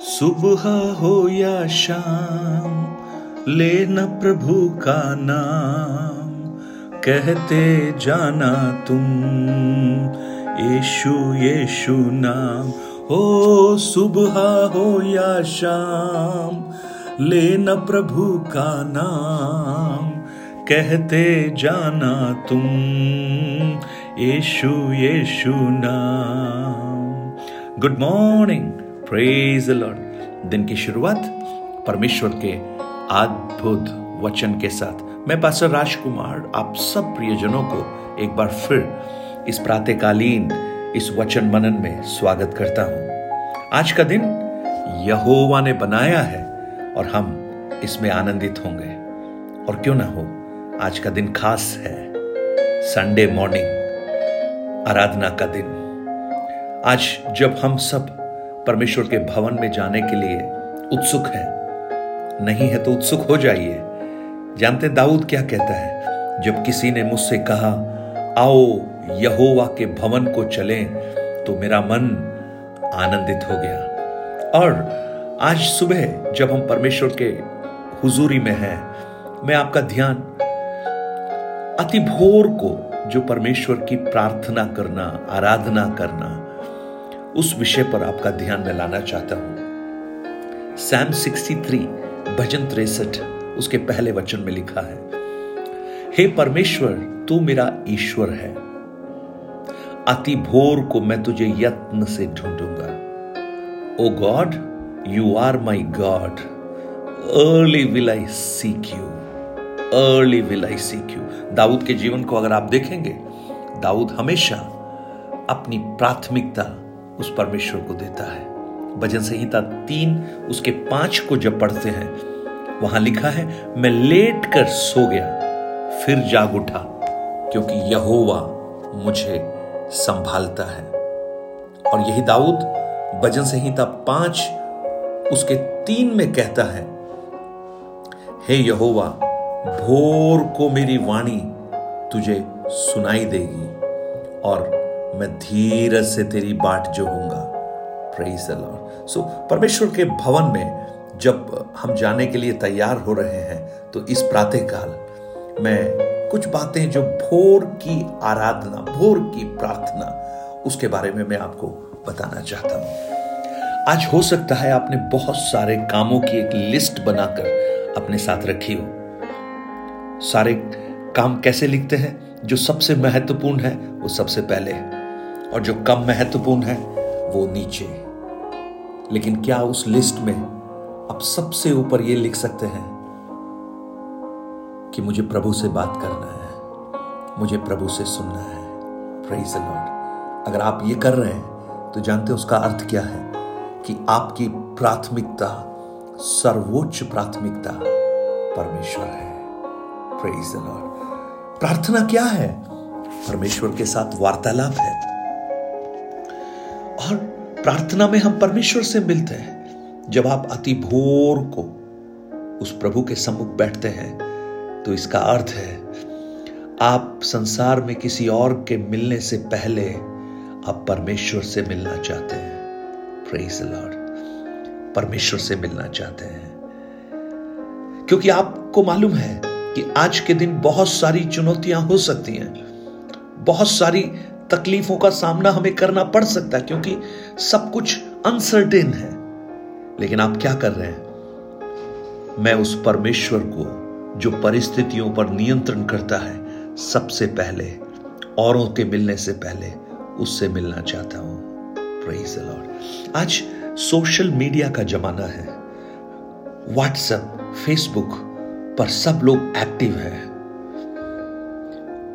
सुबह हो या शाम, लेना प्रभु का नाम। कहते जाना तुम, यीशु यीशु नाम। हो सुबह हो या शाम, लेना प्रभु का नाम। कहते जाना तुम, यीशु यीशु नाम। गुड मॉर्निंग प्रेज लॉर्ड दिन की शुरुआत परमेश्वर के अद्भुत वचन के साथ। मैं पास्टर राजकुमार, आप सब प्रियजनों को एक बार फिर इस प्रातकालीन, इस वचन मनन में स्वागत करता हूँ। आज का दिन यहोवा ने बनाया है और हम इसमें आनंदित होंगे। और क्यों ना हो, आज का दिन खास है। संडे मॉर्निंग आराधना का दिन। आज जब हम सब परमेश्वर के भवन में जाने के लिए उत्सुक है। नहीं है तो उत्सुक हो जाइए। जानते दाऊद क्या कहता है? जब किसी ने मुझसे कहा, आओ, यहोवा के भवन को चलें तो मेरा मन आनंदित हो गया। और आज सुबह जब हम परमेश्वर के हुजूरी में हैं, मैं आपका ध्यान अति भोर को जो परमेश्वर की प्रार्थना करना, आराधना करना उस विषय पर आपका ध्यान में लाना चाहता हूँ। सैम 63 भजन तिरसठ, उसके पहले वचन में लिखा है, हे परमेश्वर, तू मेरा ईश्वर है। अति भोर को मैं तुझे यत्न से ढूंढूँगा। ओ God, you are my God. Early will I seek you. Early will I seek you. Daud के जीवन को अगर आप देखेंगे, दाऊद हमेशा अपनी प्राथमिकता उस परमेश्वर को देता है। भजन संहिता तीन, उसके पाँच को जब पढ़ते हैं, वहाँ लिखा है, मैं लेट कर सो गया, फिर जाग उठा, क्योंकि यहोवा मुझे संभालता है। और यही दाऊद भजन संहिता पाँच, उसके तीन में कहता है, हे यहोवा, भोर को मेरी वाणी तुझे सुनाई देगी और मैं धीरज से तेरी बाट जो हूँगा सो परमेश्वर के भवन में जब हम जाने के लिए तैयार हो रहे हैं तो इस प्रातः काल मैं कुछ बातें जो भोर की आराधना, भोर की प्रार्थना, उसके बारे में मैं आपको बताना चाहता हूँ। आज हो सकता है आपने बहुत सारे कामों की एक लिस्ट बनाकर अपने साथ रखी हो। सारे काम कैसे लिखते हैं? जो सबसे महत्वपूर्ण है, वो सबसे पहले है। और जो कम महत्वपूर्ण है, वो नीचे। लेकिन क्या उस लिस्ट में आप सबसे ऊपर ये लिख सकते हैं कि मुझे प्रभु से बात करना है, मुझे प्रभु से सुनना है। प्रेज लॉर्ड अगर आप ये कर रहे हैं तो जानते हैं उसका अर्थ क्या है? कि आपकी प्राथमिकता, सर्वोच्च प्राथमिकता परमेश्वर है। प्रेज लॉर्ड प्रार्थना क्या है? परमेश्वर के साथ वार्तालाप है। प्रार्थना में हम परमेश्वर से मिलते हैं। जब आप अति भोर को उस प्रभु के सम्मुख बैठते हैं तो इसका अर्थ है, आप संसार में किसी और के मिलने से पहले आप परमेश्वर से मिलना चाहते हैं। प्रेज लॉर्ड परमेश्वर से मिलना चाहते हैं। क्योंकि आपको मालूम है कि आज के दिन बहुत सारी चुनौतियाँ हो सकती हैं। बहुत सारी तकलीफों का सामना हमें करना पड़ सकता है, क्योंकि सब कुछ अनसर्टेन है। लेकिन आप क्या कर रहे हैं? मैं उस परमेश्वर को, जो परिस्थितियों पर नियंत्रण करता है, सबसे पहले, औरों के मिलने से पहले, उससे मिलना चाहता हूँ। लॉर्ड आज सोशल मीडिया का जमाना है। व्हाट्सएप फेसबुक पर सब लोग एक्टिव है।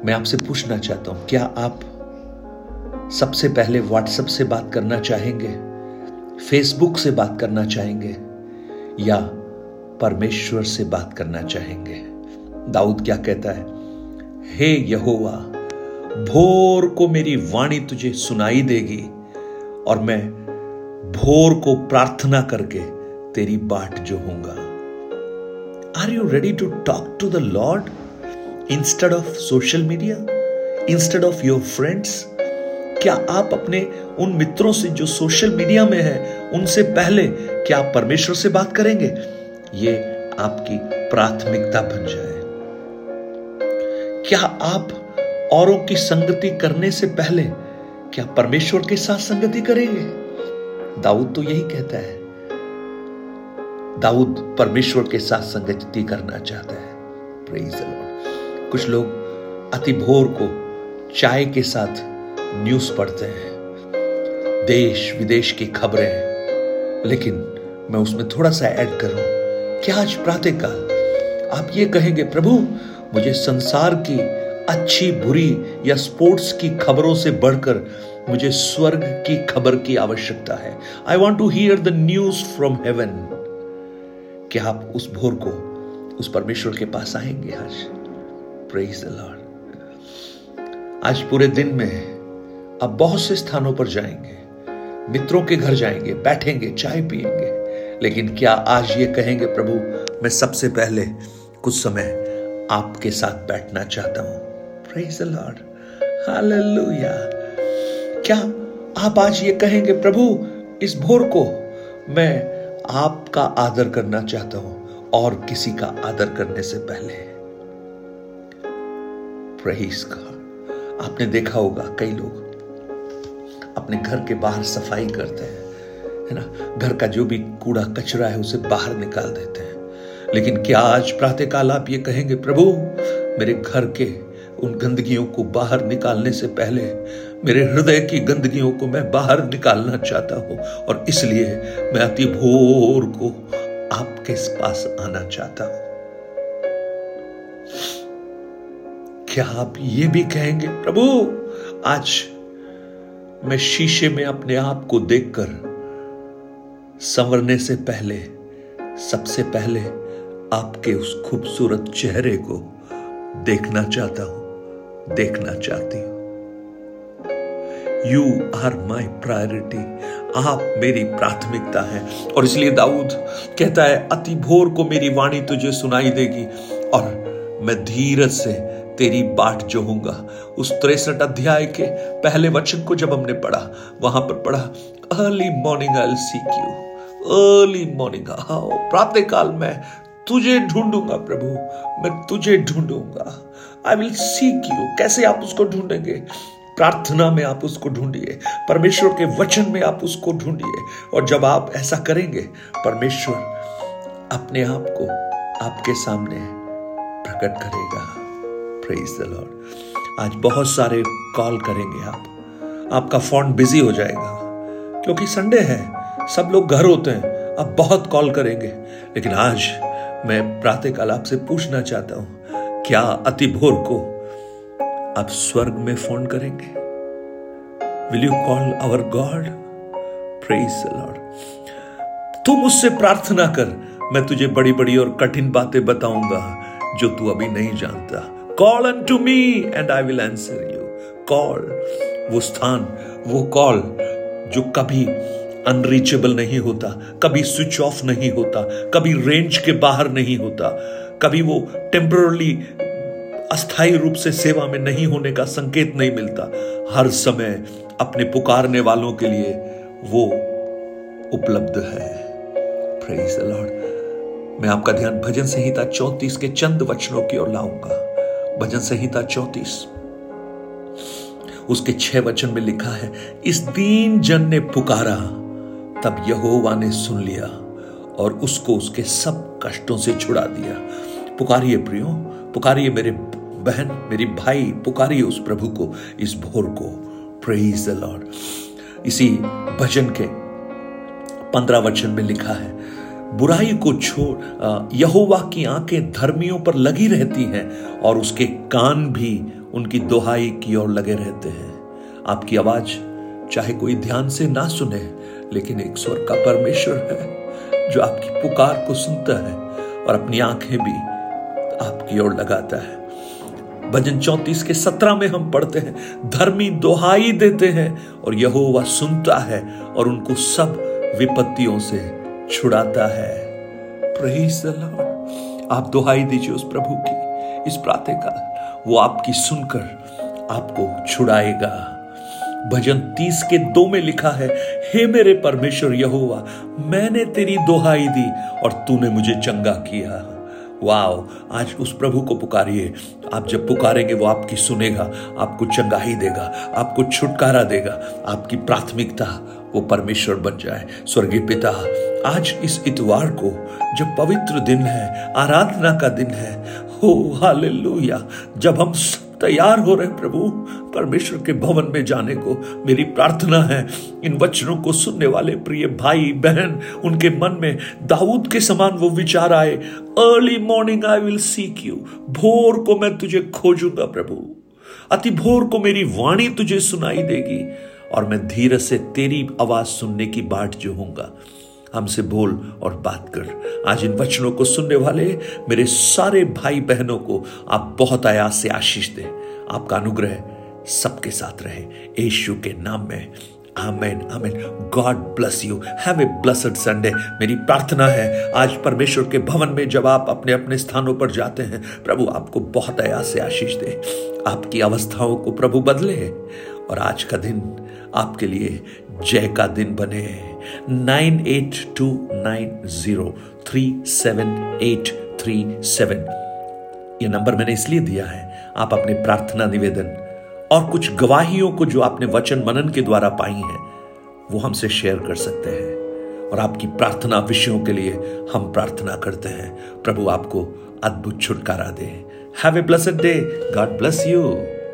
मैं आपसे पूछना चाहता हूँ, क्या आप सबसे पहले व्हाट्सएप से बात करना चाहेंगे फेसबुक से बात करना चाहेंगे, या परमेश्वर से बात करना चाहेंगे। दाऊद क्या कहता है? हे यहोवा, भोर को मेरी वाणी तुझे सुनाई देगी और मैं भोर को प्रार्थना करके तेरी बाट जो होऊँगा are you ready to talk to the lord instead of social media instead of your friends क्या आप अपने उन मित्रों से जो सोशल मीडिया में है, उनसे पहले क्या आप परमेश्वर से बात करेंगे? ये आपकी प्राथमिकता बन जाए। क्या आप औरों की संगति करने से पहले क्या परमेश्वर के साथ संगति करेंगे? दाऊद तो यही कहता है। दाऊद परमेश्वर के साथ संगति करना चाहता है। कुछ लोग अति भोर को चाय के साथ न्यूज़ पढ़ते हैं। देश विदेश की खबरें लेकिन मैं उसमें थोड़ा सा ऐड करूँ क्या आज प्रातःकाल आप ये कहेंगे, प्रभु, मुझे संसार की अच्छी, बुरी या स्पोर्ट्स की खबरों से बढ़कर मुझे स्वर्ग की खबर की आवश्यकता है। I want to hear the news from heaven कि आप उस भोर को उस परमेश्वर के पास आएँगे आज। प्रेज द लॉर्ड आज पूरे दिन में आप बहुत से स्थानों पर जाएँगे, मित्रों के घर जाएँगे, बैठेंगे, चाय पिएँगे लेकिन क्या आज ये कहेंगे, प्रभु, मैं सबसे पहले कुछ समय आपके साथ बैठना चाहता हूँ। लॉर्ड हालेलुया क्या आप आज ये कहेंगे, प्रभु, इस भोर को मैं आपका आदर करना चाहता हूँ और किसी का आदर करने से पहले? प्रहीस का आपने देखा होगा, कई लोग अपने घर के बाहर सफ़ाई करते हैं, है ना? घर का जो भी कूड़ा कचरा है, उसे बाहर निकाल देते हैं। लेकिन क्या आज प्रातःकाल आप ये कहेंगे, प्रभु, मेरे घर के उन गंदगियों को बाहर निकालने से पहले, मेरे हृदय की गंदगियों को मैं बाहर निकालना चाहता हूँ, और इसलिए मैं अति भोर को आपके पास आना चाहता हूँ। क्या आप ये भी कहेंगे, प्रभु, आज मैं शीशे में अपने आप को देखकर संवरने से पहले, सबसे पहले आपके उस खूबसूरत चेहरे को देखना चाहता हूँ, देखना चाहती हूँ। यू आर माई प्रायोरिटी आप मेरी प्राथमिकता है। और इसलिए दाऊद कहता है, अति भोर को मेरी वाणी तुझे सुनाई देगी। और मैं धीरज से तेरी बाट जोहूँगा उस तिरसठ अध्याय के पहले वचन को जब हमने पढ़ा, वहाँ पर पढ़ा early morning I seek you early morning प्रातः काल में तुझे ढूंढूँगा प्रभु, मैं तुझे ढूंढूँगा। आई विल सीक यू कैसे आप उसको ढूंढेंगे? प्रार्थना में आप उसको ढूंढिए, परमेश्वर के वचन में आप उसको ढूंढिए, और जब आप ऐसा करेंगे, परमेश्वर अपने आप को आपके सामने प्रकट करेगा। प्रेज द लॉर्ड आज बहुत सारे कॉल करेंगे आप। आपका फ़ोन बिज़ी हो जाएगा। क्योंकि संडे है, सब लोग घर होते हैं, आप बहुत कॉल करेंगे। लेकिन आज मैं प्रातःकाल आपसे पूछना चाहता हूँ, क्या अति भोर को आप स्वर्ग में फ़ोन करेंगे? Will you call our God praise lord तू मुझसे प्रार्थना कर, मैं तुझे बड़ी बड़ी और कठिन बातें बताऊँगा, जो तू अभी नहीं जानता। Call unto me and I will answer you call वो स्थान, वो कॉल जो कभी अनरीचेबल नहीं होता, कभी स्विच ऑफ़ नहीं होता, कभी रेंज के बाहर नहीं होता, कभी वो टेम्परली अस्थायी रूप से सेवा में नहीं होने का संकेत नहीं मिलता, हर समय अपने पुकारने वालों के लिए वो उपलब्ध है। प्रेज द लॉर्ड मैं आपका ध्यान भजन संहिता चौतीस के चंद वचनों की ओर लाऊँगा। भजन संहिता चौतीस। उसके छह वचन में लिखा है, इस दीन जन ने पुकारा, तब यहोवा ने सुन लिया और उसको उसके सब कष्टों से छुड़ा दिया। पुकारिए प्रियो, पुकारिए मेरे बहन, मेरी भाई, पुकारिए उस प्रभु को, इस भोर को। प्रेज द लॉर्ड इसी भजन के पंद्रह वचन में लिखा है बुराई को छोड़ यहोवा की आँखें धर्मियों पर लगी रहती हैं और उसके कान भी उनकी दोहाई की ओर लगे रहते हैं। आपकी आवाज़ चाहे कोई ध्यान से ना सुने, लेकिन एक स्वर का परमेश्वर है, जो आपकी पुकार को सुनता है और अपनी आँखें भी आपकी ओर लगाता है। भजन चौतीस के सत्रह में हम पढ़ते हैं, धर्मी दोहाई देते हैं और यहोवा सुनता है और उनको सब विपत्तियों से छुड़ाता है। आप दोहाई दीजिए उस प्रभु की। इस प्रातः काल वो आपकी सुनकर आपको छुड़ाएगा। भजन तीस के दो में लिखा है, हे मेरे परमेश्वर यहोवा, मैंने तेरी दोहाई दी और तूने मुझे चंगा किया। वाओ, आज उस प्रभु को पुकारिए। आप जब पुकारेंगे, वो आपकी सुनेगा, आपको चंगाही देगा, आपको छुटकारा देगा। आपकी प्राथमिकता वो परमेश्वर बन जाए। स्वर्गीय पिता आज इस इतवार को जो पवित्र दिन है, आराधना का दिन है, हो हालेलुया। जब हम तैयार हो रहे प्रभु, परमेश्वर के भवन में जाने को, मेरी प्रार्थना है, इन वचनों को सुनने वाले प्रिय भाई, बहन, उनके मन में दाऊद के समान वो विचार आए early morning I will seek you भोर को मैं तुझे खोजूँगा प्रभु। अति भोर को मेरी वाणी तुझे सुनाई देगी, और मैं धीरज से तेरी आवाज़ सुनने की बाट जो हूँगा हमसे बोल और बात कर। आज इन वचनों को सुनने वाले मेरे सारे भाई बहनों को आप बहुत आयास से आशीष दें। आपका अनुग्रह सबके साथ रहे। यीशु के नाम में। Amen amen. God bless you have a blessed Sunday मेरी प्रार्थना है, आज परमेश्वर के भवन में जब आप अपने अपने स्थानों पर जाते हैं, प्रभु आपको बहुत आयास से आशीष दे। आपकी अवस्थाओं को प्रभु बदले और आज का दिन आपके लिए जय का दिन बने। Nine eight two nine zero three seven eight three seven. यह नंबर मैंने इसलिए दिया है, आप अपने प्रार्थना निवेदन और कुछ गवाहियों को जो आपने वचन मनन के द्वारा पाई हैं, वो हमसे शेयर कर सकते हैं और आपकी प्रार्थना विषयों के लिए हम प्रार्थना करते हैं। प्रभु आपको अद्भुत छुटकारा दे। Have a blessed day God bless you